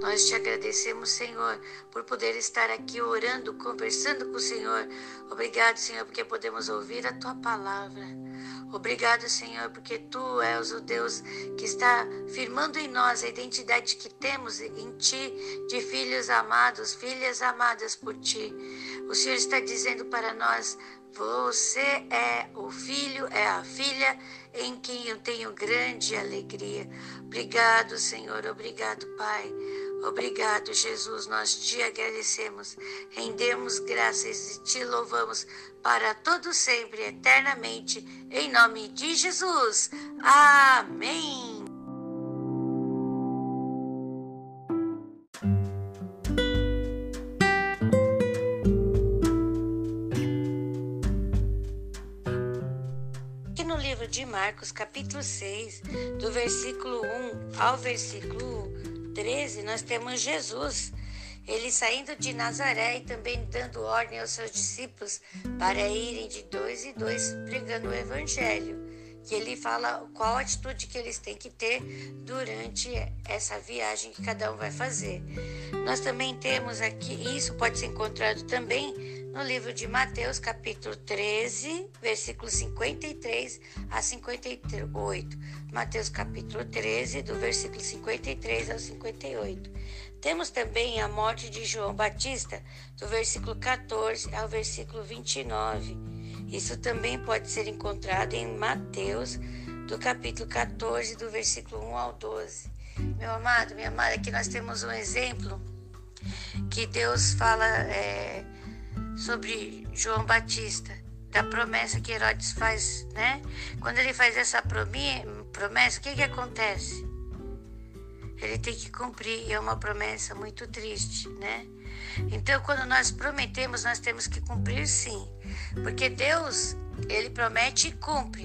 Nós te agradecemos, Senhor, por poder estar aqui orando, conversando com o Senhor. Obrigado, Senhor, porque podemos ouvir a tua palavra. Obrigado, Senhor, porque tu és o Deus que está firmando em nós a identidade que temos em ti, de filhos amados, filhas amadas por ti. O Senhor está dizendo para nós: você é o filho, é a filha em quem eu tenho grande alegria. Obrigado, Senhor, obrigado, Pai. Obrigado, Jesus. Nós te agradecemos, rendemos graças e te louvamos para todo sempre, eternamente, em nome de Jesus. Amém. De Marcos, capítulo 6, do versículo 1 ao versículo 13, nós temos Jesus. Ele saindo de Nazaré e também dando ordem aos seus discípulos para irem de dois em dois pregando o evangelho. Que ele fala qual atitude que eles têm que ter durante essa viagem que cada um vai fazer. Nós também temos aqui, isso pode ser encontrado também no livro de Mateus, capítulo 13, versículos 53 a 58. Mateus, capítulo 13, do versículo 53 ao 58. Temos também a morte de João Batista, do versículo 14 ao versículo 29. Isso também pode ser encontrado em Mateus, do capítulo 14, do versículo 1 ao 12. Meu amado, minha amada, aqui nós temos um exemplo que Deus fala. É, sobre João Batista, da promessa que Herodes faz, né? Quando ele faz essa promessa, o que, que acontece? Ele tem que cumprir, e é uma promessa muito triste, né? Então, quando nós prometemos, nós temos que cumprir sim, porque Deus, ele promete e cumpre.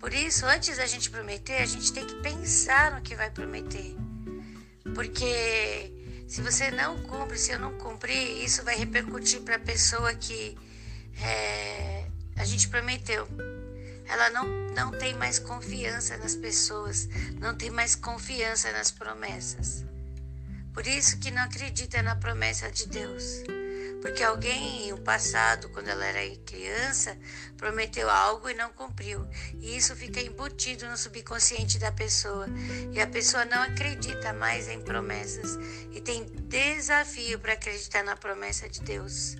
Por isso, antes da gente prometer, a gente tem que pensar no que vai prometer. Porque se você não cumpre, se eu não cumprir, isso vai repercutir para a pessoa que é, a gente prometeu. Ela não, não tem mais confiança nas pessoas, não tem mais confiança nas promessas. Por isso que não acredita na promessa de Deus. Porque alguém, no passado, quando ela era criança, prometeu algo e não cumpriu. E isso fica embutido no subconsciente da pessoa. E a pessoa não acredita mais em promessas. E tem desafio para acreditar na promessa de Deus.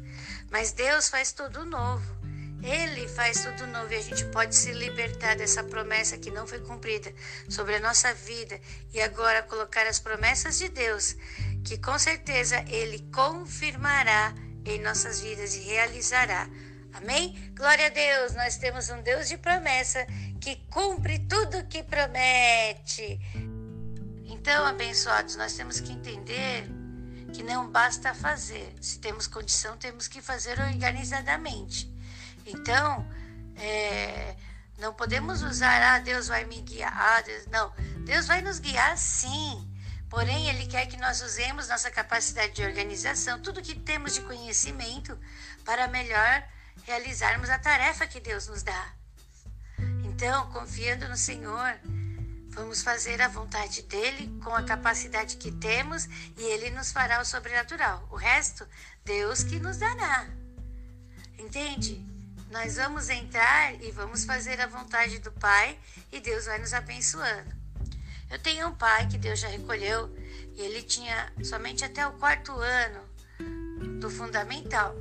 Mas Deus faz tudo novo. Ele faz tudo novo e a gente pode se libertar dessa promessa que não foi cumprida sobre a nossa vida e agora colocar as promessas de Deus, que com certeza Ele confirmará em nossas vidas e realizará. Amém? Glória a Deus, nós temos um Deus de promessa que cumpre tudo que promete. Então, abençoados, nós temos que entender que não basta fazer. Se temos condição, temos que fazer organizadamente. Então, é, não podemos usar, ah, Deus vai me guiar. Ah, Deus, não, Deus vai nos guiar sim. Porém, Ele quer que nós usemos nossa capacidade de organização, tudo que temos de conhecimento, para melhor realizarmos a tarefa que Deus nos dá. Então, confiando no Senhor, vamos fazer a vontade dele com a capacidade que temos e ele nos fará o sobrenatural. O resto, Deus que nos dará. Entende? Nós vamos entrar e vamos fazer a vontade do Pai e Deus vai nos abençoando. Eu tenho um pai que Deus já recolheu e ele tinha somente até o quarto ano do fundamental.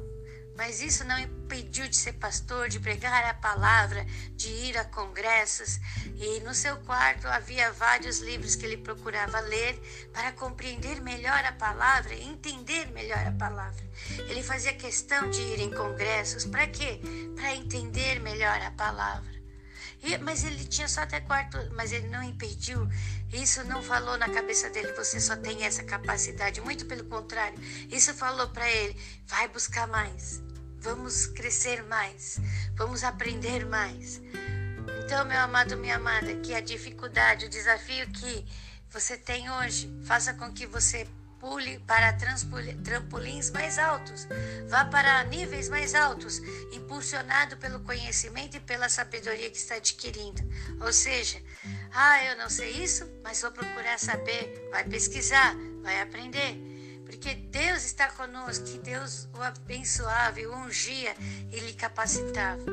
Mas isso não impediu de ser pastor, de pregar a palavra, de ir a congressos. E no seu quarto havia vários livros que ele procurava ler para compreender melhor a palavra, entender melhor a palavra. Ele fazia questão de ir em congressos. Para quê? Para entender melhor a palavra. E, mas ele tinha só até quarto, mas ele não impediu. Isso não falou na cabeça dele, você só tem essa capacidade. Muito pelo contrário, isso falou para ele: vai buscar mais, vamos crescer mais, vamos aprender mais. Então, meu amado, minha amada, que a dificuldade, o desafio que você tem hoje, faça com que você pule para trampolins mais altos, vá para níveis mais altos, impulsionado pelo conhecimento e pela sabedoria que está adquirindo. Ou seja, ah, eu não sei isso, mas vou procurar saber, vai pesquisar, vai aprender. Porque Deus está conosco, que Deus o abençoava, o ungia e lhe capacitava.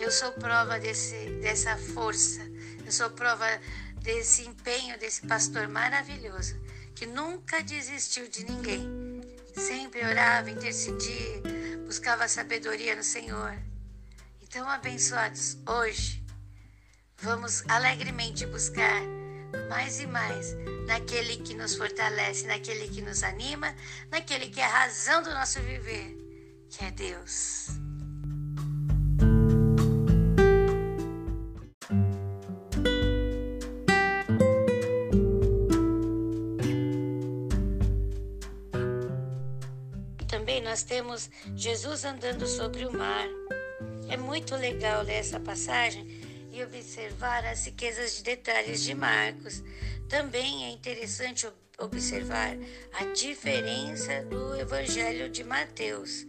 Eu sou prova desse, dessa força, eu sou prova desse empenho desse pastor maravilhoso que nunca desistiu de ninguém. Sempre orava, intercedia, buscava sabedoria no Senhor. Então, abençoados, hoje vamos alegremente buscar mais e mais naquele que nos fortalece, naquele que nos anima, naquele que é a razão do nosso viver, que é Deus. Nós temos Jesus andando sobre o mar. É muito legal ler essa passagem e observar as riquezas de detalhes de Marcos. Também é interessante observar a diferença do Evangelho de Mateus,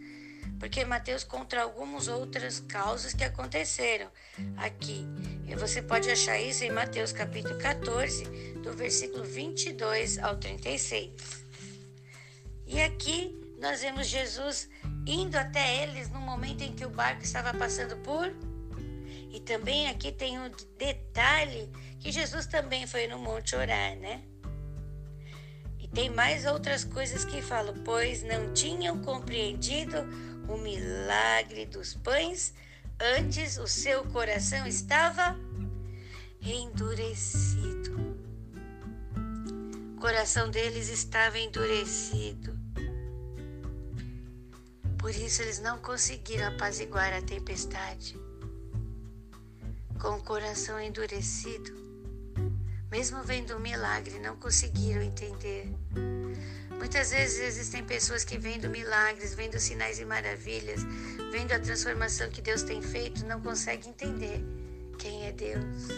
porque Mateus conta algumas outras causas que aconteceram aqui. E você pode achar isso em Mateus capítulo 14, do versículo 22 ao 36. E aqui nós vemos Jesus indo até eles no momento em que o barco estava passando por. E também aqui tem um detalhe que Jesus também foi no monte orar, né? E tem mais outras coisas que falam, pois não tinham compreendido o milagre dos pães, antes o seu coração estava endurecido. O coração deles estava endurecido. Por isso eles não conseguiram apaziguar a tempestade. Com o coração endurecido, mesmo vendo o milagre, não conseguiram entender. Muitas vezes existem pessoas que vendo milagres, vendo sinais e maravilhas, vendo a transformação que Deus tem feito, não conseguem entender quem é Deus,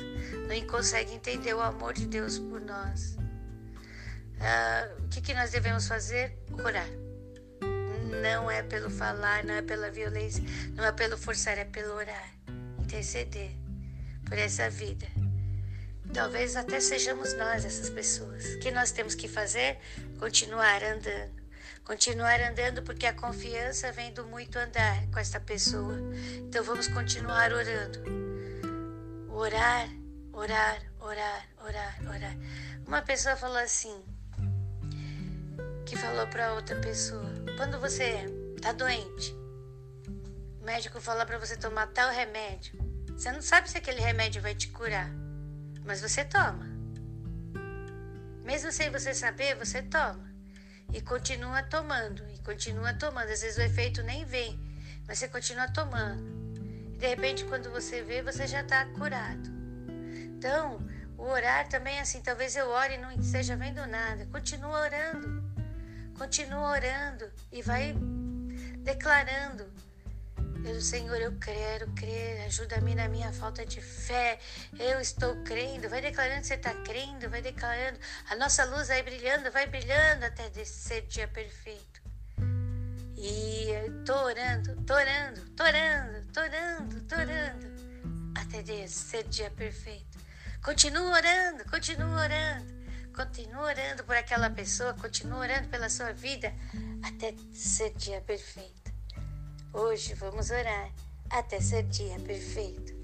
não conseguem entender o amor de Deus por nós. Ah, o que, que nós devemos fazer? Orar não é pelo falar, não é pela violência, não é pelo forçar, é pelo orar, interceder por essa vida. Talvez até sejamos nós essas pessoas. O que nós temos que fazer? Continuar andando. Continuar andando porque a confiança vem do muito andar com esta pessoa. Então vamos continuar orando. Orar, orar, orar, orar, orar. Uma pessoa falou assim: que falou para outra pessoa: quando você tá doente, o médico fala para você tomar tal remédio, você não sabe se aquele remédio vai te curar, mas você toma. Mesmo sem você saber, você toma. E continua tomando, e continua tomando. Às vezes o efeito nem vem, mas você continua tomando. E de repente, quando você vê, você já está curado. Então, o orar também é assim. Talvez eu ore e não esteja vendo nada. Continua orando. Continua orando e vai declarando. Eu, Senhor, eu quero crer, ajuda-me na minha falta de fé. Eu estou crendo. Vai declarando que você está crendo, vai declarando. A nossa luz vai brilhando, vai brilhando até ser dia perfeito. E eu tô orando, tô orando, tô orando, tô orando, tô orando, até ser dia perfeito. Continua orando, continua orando. Continua orando por aquela pessoa, continua orando pela sua vida até ser dia perfeito. Hoje vamos orar até ser dia perfeito.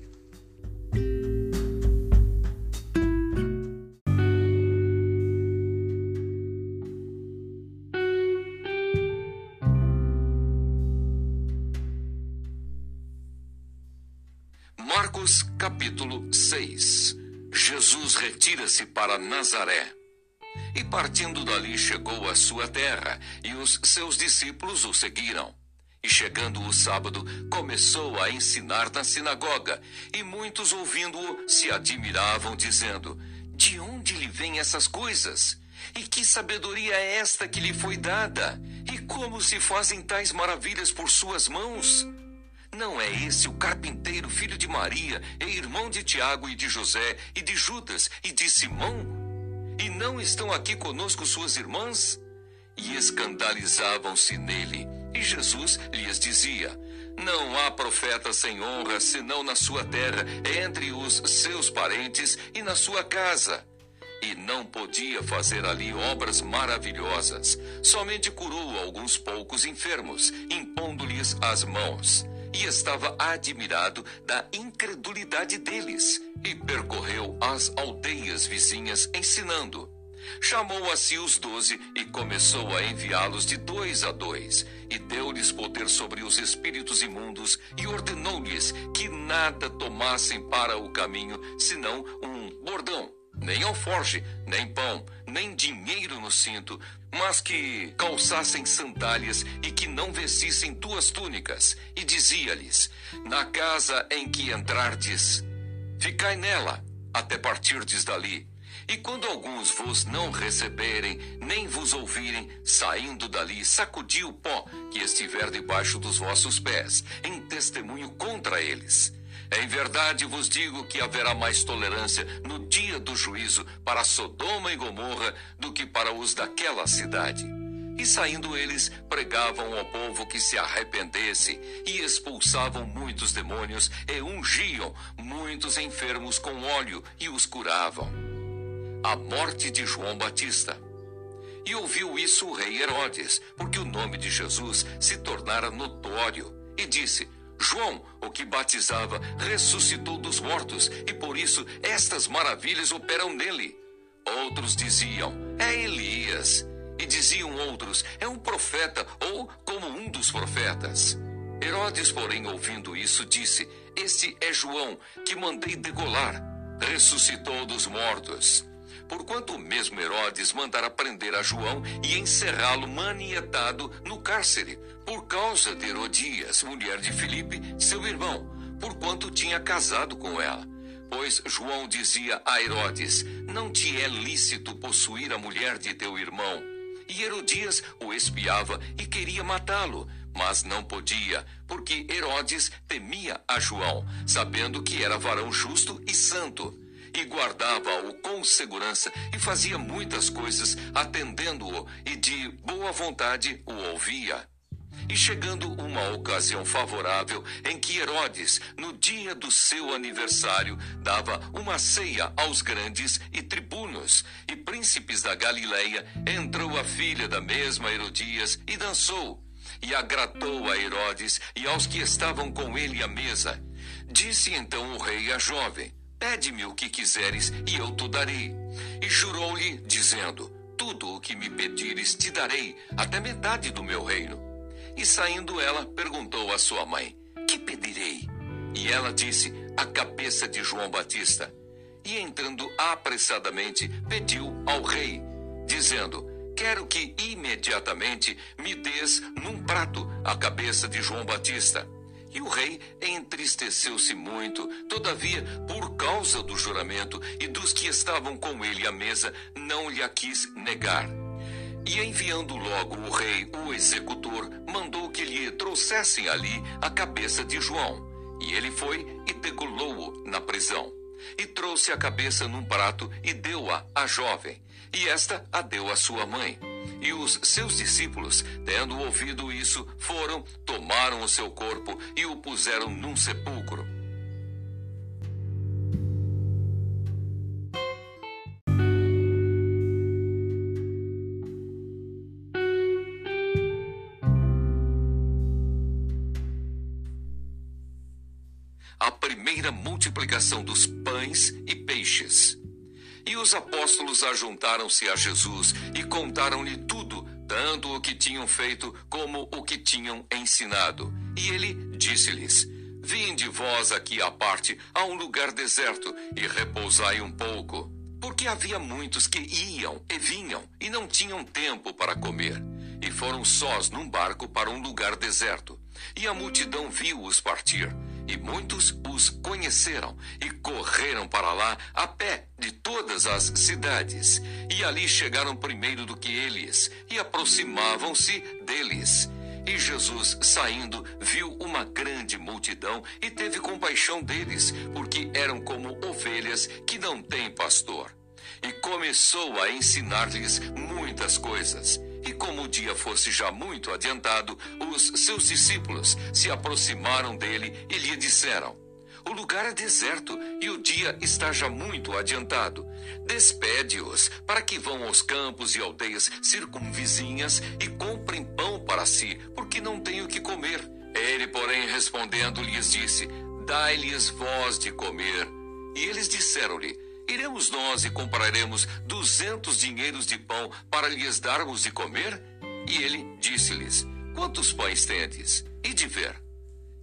Marcos capítulo 6 Jesus retira-se para Nazaré. E partindo dali chegou à sua terra, e os seus discípulos o seguiram. E chegando o sábado, começou a ensinar na sinagoga, e muitos ouvindo-o se admiravam, dizendo: De onde lhe vêm essas coisas? E que sabedoria é esta que lhe foi dada? E como se fazem tais maravilhas por suas mãos? Não é esse o carpinteiro, filho de Maria, e irmão de Tiago e de José, e de Judas e de Simão? E não estão aqui conosco suas irmãs? e escandalizavam-se nele. E Jesus lhes dizia: Não há profeta sem honra senão na sua terra, entre os seus parentes e na sua casa. E não podia fazer ali obras maravilhosas. Somente curou alguns poucos enfermos, impondo-lhes as mãos. E estava admirado da incredulidade deles. E percorreu as aldeias vizinhas, ensinando. Chamou a si os doze e começou a enviá-los de dois a dois, e deu-lhes poder sobre os espíritos imundos, e ordenou-lhes que nada tomassem para o caminho, senão um bordão, nem alforge, nem pão, nem dinheiro no cinto, mas que calçassem sandálias e que não vestissem duas túnicas. E dizia-lhes: Na casa em que entrardes, ficai nela, até partirdes dali. E quando alguns vos não receberem, nem vos ouvirem, saindo dali, sacudi o pó que estiver debaixo dos vossos pés, em testemunho contra eles. Em verdade vos digo que haverá mais tolerância no dia do juízo para Sodoma e Gomorra do que para os daquela cidade. E saindo eles, pregavam ao povo que se arrependesse, e expulsavam muitos demônios, e ungiam muitos enfermos com óleo, e os curavam a morte de João Batista. E ouviu isso o rei Herodes, porque o nome de Jesus se tornara notório, e disse: João, o que batizava, ressuscitou dos mortos, e por isso estas maravilhas operam nele. Outros diziam: É Elias. E diziam outros: É um profeta, ou como um dos profetas. Herodes, porém, ouvindo isso, disse: Este é João, que mandei degolar. Ressuscitou dos mortos porquanto mesmo Herodes mandara prender a João e encerrá-lo manietado no cárcere, por causa de Herodias, mulher de Filipe, seu irmão, porquanto tinha casado com ela. Pois João dizia a Herodes: Não te é lícito possuir a mulher de teu irmão. E Herodias o espiava e queria matá-lo, mas não podia, porque Herodes temia a João, sabendo que era varão justo e santo e guardava-o com segurança e fazia muitas coisas atendendo-o e de boa vontade o ouvia. E chegando uma ocasião favorável em que Herodes, no dia do seu aniversário, dava uma ceia aos grandes e tribunos e príncipes da Galileia, entrou a filha da mesma Herodias e dançou. E agradou a Herodes e aos que estavam com ele à mesa. Disse então o rei à jovem: Pede-me o que quiseres e eu te darei. E jurou-lhe, dizendo: Tudo o que me pedires te darei, até metade do meu reino. E saindo ela, perguntou à sua mãe: Que pedirei? E ela disse: A cabeça de João Batista. E entrando apressadamente, pediu ao rei, dizendo: Quero que imediatamente me des num prato a cabeça de João Batista. E o rei entristeceu-se muito, todavia, por causa do juramento e dos que estavam com ele à mesa, não lhe a quis negar. E enviando logo o rei, o executor, mandou que lhe trouxessem ali a cabeça de João. E ele foi e degolou-o na prisão. E trouxe a cabeça num prato e deu-a à jovem. E esta a deu à sua mãe. E os seus discípulos, tendo ouvido isso, foram, tomaram o seu corpo e o puseram num sepulcro. A primeira multiplicação dos pães e peixes. E os apóstolos ajuntaram-se a Jesus e contaram-lhe tudo, tanto o que tinham feito como o que tinham ensinado. E ele disse-lhes: Vinde vós aqui à parte, a um lugar deserto, e repousai um pouco. Porque havia muitos que iam e vinham, e não tinham tempo para comer. E foram sós num barco para um lugar deserto. E a multidão viu-os partir e muitos os conheceram e correram para lá a pé de todas as cidades. E ali chegaram primeiro do que eles e aproximavam-se deles. E Jesus, saindo, viu uma grande multidão e teve compaixão deles, porque eram como ovelhas que não têm pastor. E começou a ensinar-lhes muitas coisas. E como o dia fosse já muito adiantado, os seus discípulos se aproximaram dele e lhe disseram: O lugar é deserto e o dia está já muito adiantado. Despede-os para que vão aos campos e aldeias circunvizinhas e comprem pão para si, porque não têm o que comer. Ele, porém, respondendo, lhes disse: Dai-lhes voz de comer. E eles disseram-lhe: Iremos nós e compraremos duzentos dinheiros de pão para lhes darmos de comer? E ele disse-lhes: Quantos pães tendes? E de ver.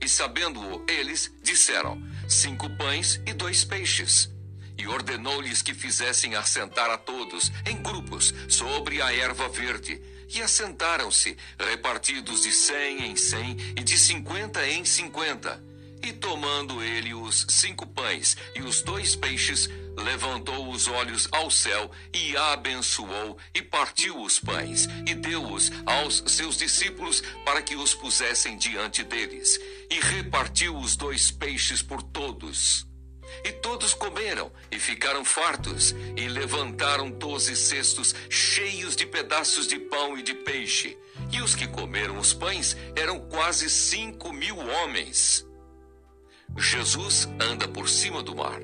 E sabendo-o eles, disseram: Cinco pães e dois peixes. E ordenou-lhes que fizessem assentar a todos, em grupos, sobre a erva verde. E assentaram-se, repartidos de cem em cem e de cinquenta em cinquenta. E tomando ele os cinco pães e os dois peixes, levantou os olhos ao céu e abençoou e partiu os pães e deu-os aos seus discípulos para que os pusessem diante deles e repartiu os dois peixes por todos. E todos comeram e ficaram fartos e levantaram doze cestos cheios de pedaços de pão e de peixe. E os que comeram os pães eram quase cinco mil homens. Jesus anda por cima do mar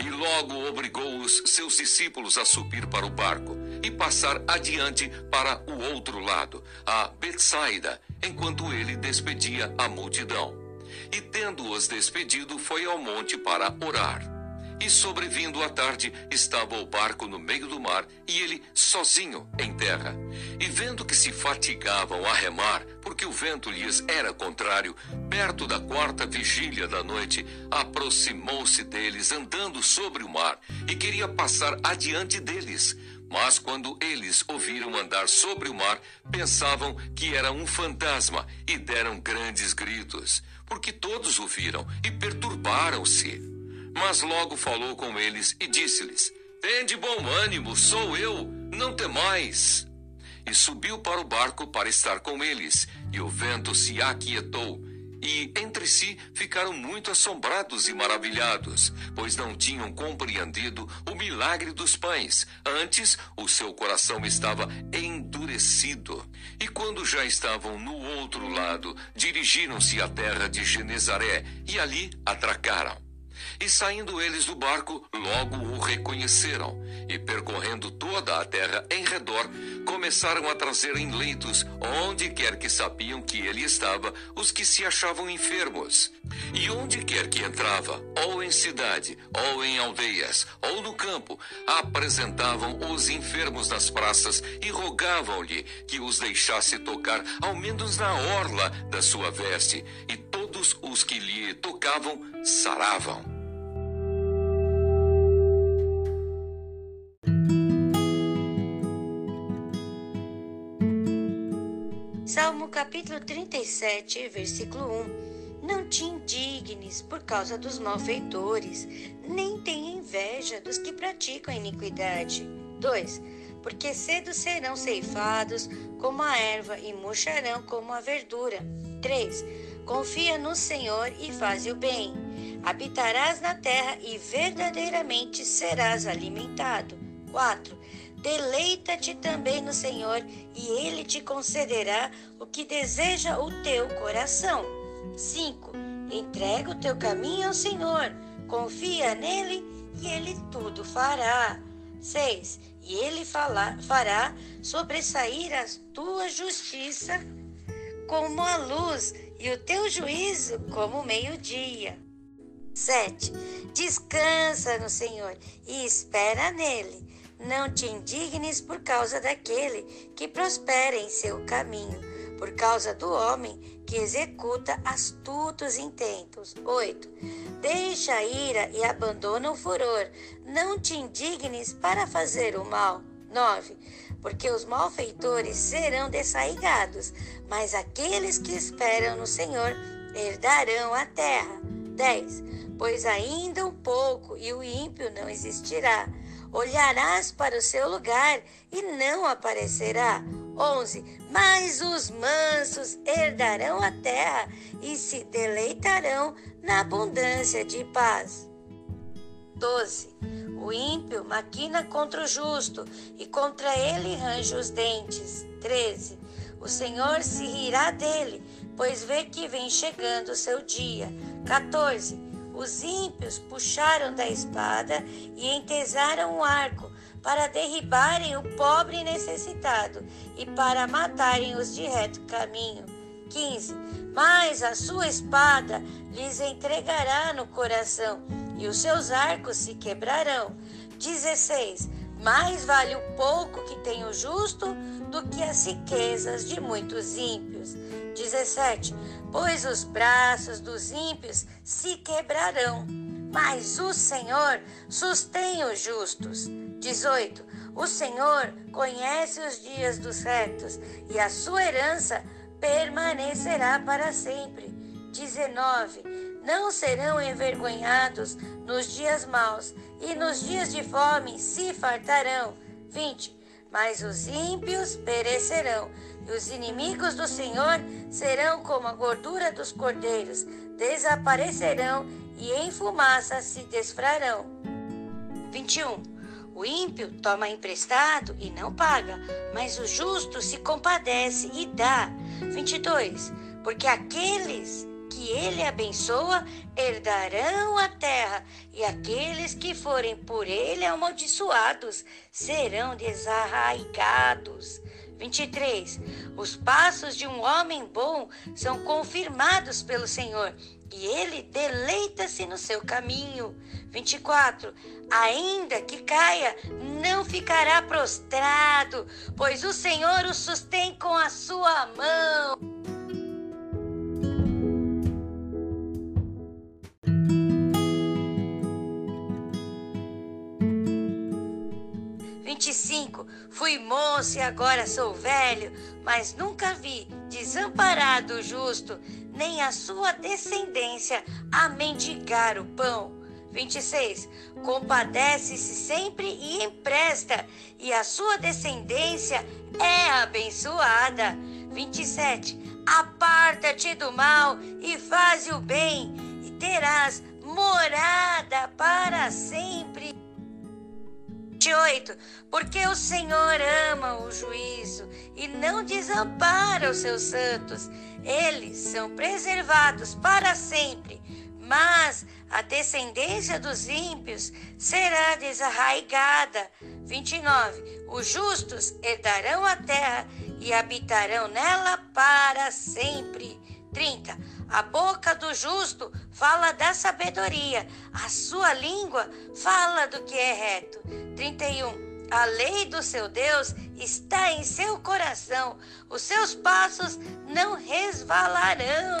e logo obrigou os seus discípulos a subir para o barco e passar adiante para o outro lado, a Betsaida, enquanto ele despedia a multidão. E tendo-os despedido, foi ao monte para orar. E sobrevindo a tarde, estava o barco no meio do mar e ele sozinho em terra. E vendo que se fatigavam a remar, porque o vento lhes era contrário, perto da quarta vigília da noite, aproximou-se deles andando sobre o mar e queria passar adiante deles. Mas quando eles ouviram andar sobre o mar, pensavam que era um fantasma e deram grandes gritos, porque todos o viram e perturbaram-se. Mas logo falou com eles e disse-lhes: Tende bom ânimo, sou eu, não temais. E subiu para o barco para estar com eles, e o vento se aquietou. E entre si ficaram muito assombrados e maravilhados, pois não tinham compreendido o milagre dos pães. Antes, o seu coração estava endurecido. E quando já estavam no outro lado, dirigiram-se à terra de Genezaré e ali atracaram. E saindo eles do barco, logo o reconheceram. E percorrendo toda a terra em redor, começaram a trazer em leitos, onde quer que sabiam que ele estava, os que se achavam enfermos. E onde quer que entrava, ou em cidade, ou em aldeias, ou no campo, apresentavam os enfermos nas praças e rogavam-lhe que os deixasse tocar, ao menos na orla da sua veste. E todos os que lhe tocavam saravam. Salmo capítulo 37, versículo 1. Não te indignes por causa dos malfeitores, nem tenha inveja dos que praticam a iniquidade. 2. Porque cedo serão ceifados como a erva e murcharão como a verdura. 3. Confia no Senhor e faz o bem. Habitarás na terra e verdadeiramente serás alimentado. 4 Deleita-te também no Senhor, e Ele te concederá o que deseja o teu coração. 5. Entrega o teu caminho ao Senhor, confia nele e Ele tudo fará. 6. E Ele fala, fará sobressair a tua justiça como a luz e o teu juízo como o meio-dia. 7. Descansa no Senhor e espera nele não te indignes por causa daquele que prospera em seu caminho, por causa do homem que executa astutos intentos. 8. Deixa a ira e abandona o furor. Não te indignes para fazer o mal. 9. Porque os malfeitores serão dessaigados, mas aqueles que esperam no Senhor herdarão a terra. 10. Pois ainda um pouco e o ímpio não existirá olharás para o seu lugar e não aparecerá. 11. Mas os mansos herdarão a terra e se deleitarão na abundância de paz. 12. O ímpio maquina contra o justo e contra ele range os dentes. 13. O Senhor se rirá dele, pois vê que vem chegando o seu dia. 14. Os ímpios puxaram da espada e entesaram o arco para derribarem o pobre necessitado e para matarem os de reto caminho. 15. Mas a sua espada lhes entregará no coração e os seus arcos se quebrarão. 16. Mais vale o pouco que tem o justo do que as riquezas de muitos ímpios. 17. Pois os braços dos ímpios se quebrarão, mas o Senhor sustém os justos. 18. O Senhor conhece os dias dos retos e a sua herança permanecerá para sempre. 19. Não serão envergonhados nos dias maus e nos dias de fome se fartarão. 20. Mas os ímpios perecerão, e os inimigos do Senhor serão como a gordura dos cordeiros, desaparecerão e em fumaça se desfrarão. 21. O ímpio toma emprestado e não paga, mas o justo se compadece e dá. 22. Porque aqueles que ele abençoa herdarão a terra, e aqueles que forem por ele amaldiçoados serão desarraigados. 23. Os passos de um homem bom são confirmados pelo Senhor, e ele deleita-se no seu caminho. 24. Ainda que caia, não ficará prostrado, pois o Senhor o sustém com a sua mão. 25. Fui moço e agora sou velho, mas nunca vi desamparado o justo, nem a sua descendência a mendigar o pão. 26. Compadece-se sempre e empresta, e a sua descendência é abençoada. 27. Aparta-te do mal e faz o bem, e terás morada para sempre. 28. Porque o Senhor ama o juízo e não desampara os seus santos. Eles são preservados para sempre, mas a descendência dos ímpios será desarraigada. 29. Os justos herdarão a terra e habitarão nela para sempre. 30. A boca do justo fala da sabedoria, a sua língua fala do que é reto. 31. A lei do seu Deus está em seu coração, os seus passos não resvalarão.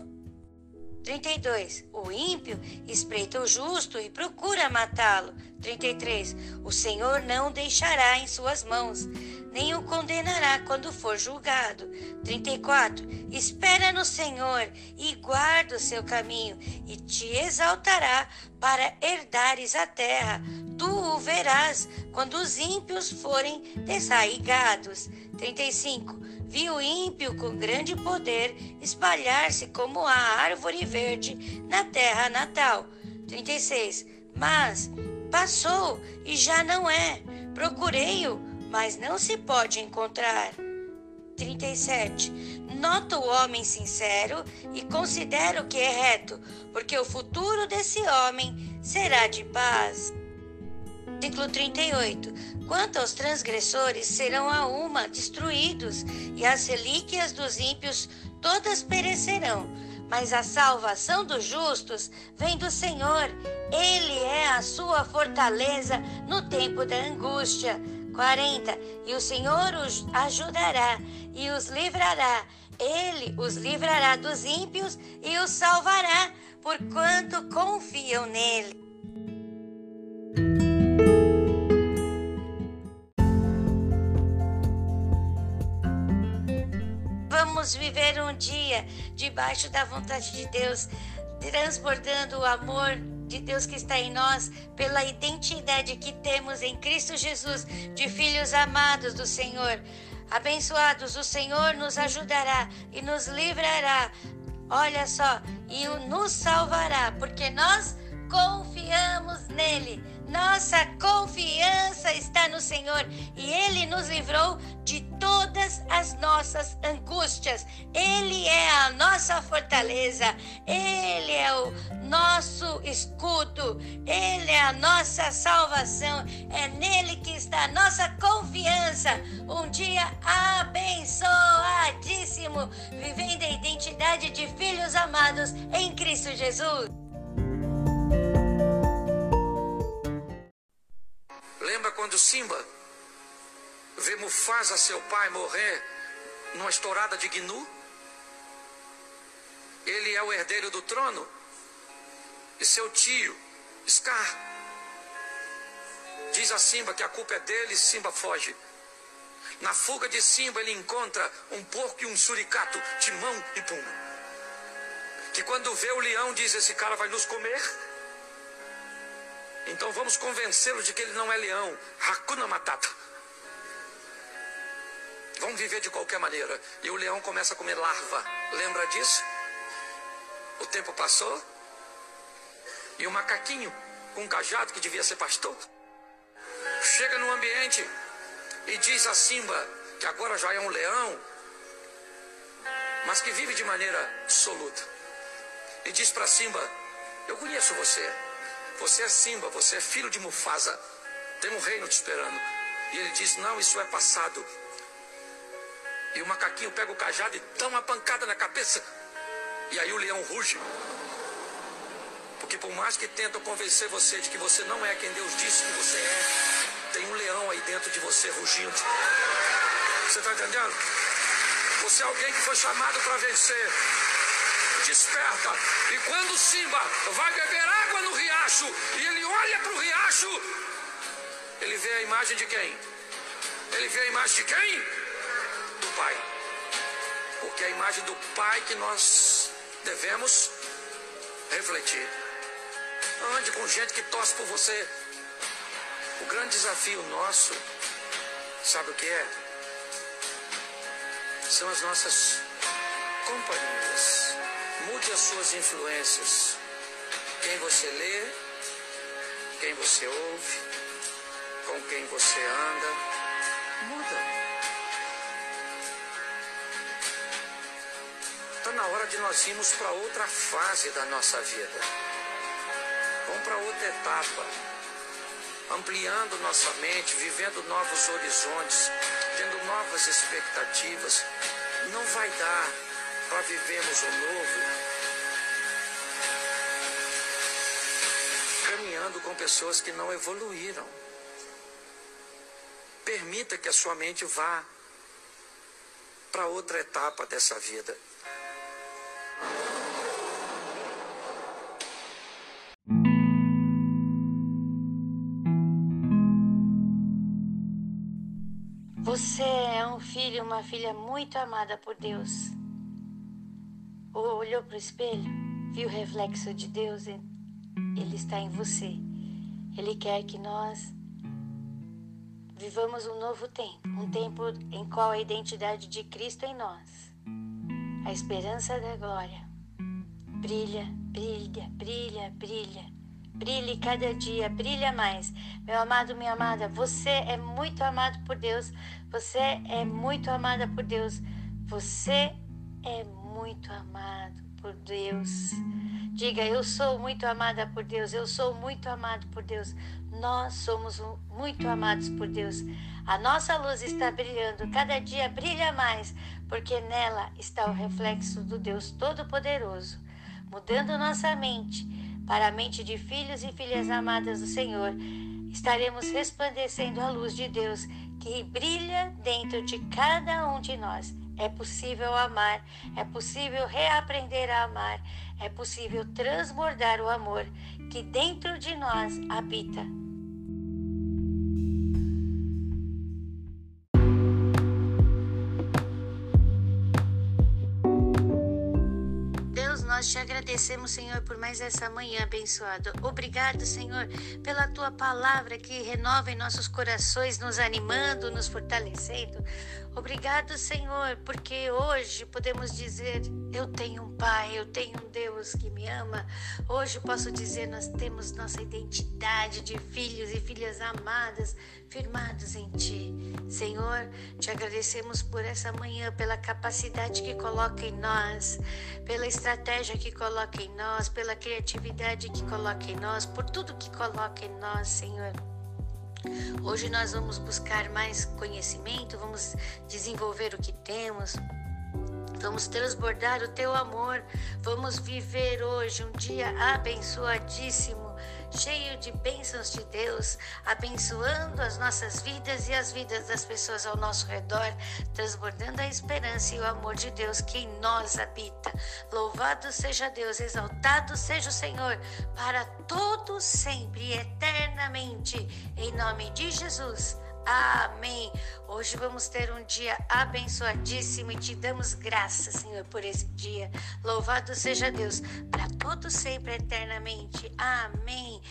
32. O ímpio espreita o justo e procura matá-lo. 33. O Senhor não deixará em suas mãos nem o condenará quando for julgado. 34. Espera no Senhor e guarda o seu caminho, e te exaltará para herdares a terra. Tu o verás quando os ímpios forem desarraigados. 35. Vi o ímpio com grande poder espalhar-se como a árvore verde na terra natal. 36. Mas passou e já não é. Procurei-o mas não se pode encontrar. 37. Nota o homem sincero e considera o que é reto, porque o futuro desse homem será de paz. Versículo 38. Quanto aos transgressores, serão a uma destruídos, e as relíquias dos ímpios todas perecerão. Mas a salvação dos justos vem do Senhor. Ele é a sua fortaleza no tempo da angústia. 40. E o Senhor os ajudará e os livrará. Ele os livrará dos ímpios e os salvará, porquanto confiam nele. Vamos viver um dia debaixo da vontade de Deus, transbordando o amor de Deus que está em nós, pela identidade que temos em Cristo Jesus, de filhos amados do Senhor. Abençoados, o Senhor nos ajudará e nos livrará. Olha só, e nos salvará, porque nós confiamos nele. Nossa confiança está no Senhor e Ele nos livrou de todas as nossas angústias. Ele é a nossa fortaleza, Ele é o nosso escudo, Ele é a nossa salvação, é nele que está a nossa confiança. Um dia abençoadíssimo, vivendo a identidade de filhos amados em Cristo Jesus. Lembra quando Simba vê Mufasa, seu pai, morrer numa estourada de Gnu? Ele é o herdeiro do trono. E seu tio, Scar, diz a Simba que a culpa é dele e Simba foge. Na fuga de Simba, ele encontra um porco e um suricato, Timão e Pumba. Que quando vê o leão, diz: Esse cara vai nos comer. Então vamos convencê-lo de que ele não é leão. Hakuna Matata. Vamos viver de qualquer maneira. E o leão começa a comer larva. Lembra disso? O tempo passou. E o macaquinho, com um cajado que devia ser pastor, chega no ambiente e diz a Simba, que agora já é um leão, mas que vive de maneira absoluta. E diz para Simba: Eu conheço você. Você é Simba, você é filho de Mufasa. Tem um reino te esperando. E ele diz: Não, isso é passado. E o macaquinho pega o cajado e dá uma pancada na cabeça. E aí o leão ruge. Porque por mais que tentam convencer você de que você não é quem Deus disse que você é, tem um leão aí dentro de você rugindo. Você está entendendo? Você é alguém que foi chamado para vencer desperta. E quando Simba vai beber água no riacho e ele olha para o riacho, ele vê a imagem de quem? Ele vê a imagem de quem? Pai. Porque é a imagem do Pai que nós devemos refletir. Ande com gente que torce por você. O grande desafio nosso, sabe o que é? São as nossas companhias. Mude as suas influências. Quem você lê, quem você ouve, com quem você anda, muda. Na hora de nós irmos para outra fase da nossa vida. Vamos para outra etapa. Ampliando nossa mente, vivendo novos horizontes, tendo novas expectativas. Não vai dar para vivermos o novo, caminhando com pessoas que não evoluíram. Permita que a sua mente vá para outra etapa dessa vida. Você é um filho, uma filha muito amada por Deus olhou para o espelho, viu o reflexo de Deus, ele está em você. Ele quer que nós vivamos um novo tempo, um tempo em qual a identidade de Cristo em nós, a esperança da glória, brilha, brilha, brilha, brilha. Brilhe cada dia, brilha mais. Meu amado, minha amada, você é muito amado por Deus. Você é muito amada por Deus. Você é muito amado por Deus. Diga, eu sou muito amada por Deus, eu sou muito amado por Deus. Nós somos muito amados por Deus. A nossa luz está brilhando, cada dia brilha mais, porque nela está o reflexo do Deus Todo-Poderoso, mudando nossa mente para a mente de filhos e filhas amadas do Senhor. Estaremos resplandecendo a luz de Deus que brilha dentro de cada um de nós. É possível amar, é possível reaprender a amar, é possível transbordar o amor que dentro de nós habita. Agradecemos, Senhor, por mais essa manhã abençoada. Obrigado, Senhor, pela tua palavra que renova em nossos corações, nos animando, nos fortalecendo. Obrigado, Senhor, porque hoje podemos dizer: Eu tenho um Pai, eu tenho um Deus que me ama. Hoje posso dizer: Nós temos nossa identidade de filhos e filhas amadas, firmados em Ti. Senhor, te agradecemos por essa manhã, pela capacidade que coloca em nós, pela estratégia que coloca em nós, pela criatividade que coloca em nós, por tudo que coloca em nós, Senhor. Hoje nós vamos buscar mais conhecimento, vamos desenvolver o que temos, vamos transbordar o teu amor, vamos viver hoje um dia abençoadíssimo cheio de bênçãos de Deus, abençoando as nossas vidas e as vidas das pessoas ao nosso redor, transbordando a esperança e o amor de Deus que em nós habita. Louvado seja Deus, exaltado seja o Senhor, para todos sempre e eternamente, em nome de Jesus. Amém. Hoje vamos ter um dia abençoadíssimo e te damos graças, Senhor, por esse dia. Louvado seja Deus, para todos sempre eternamente. Amém.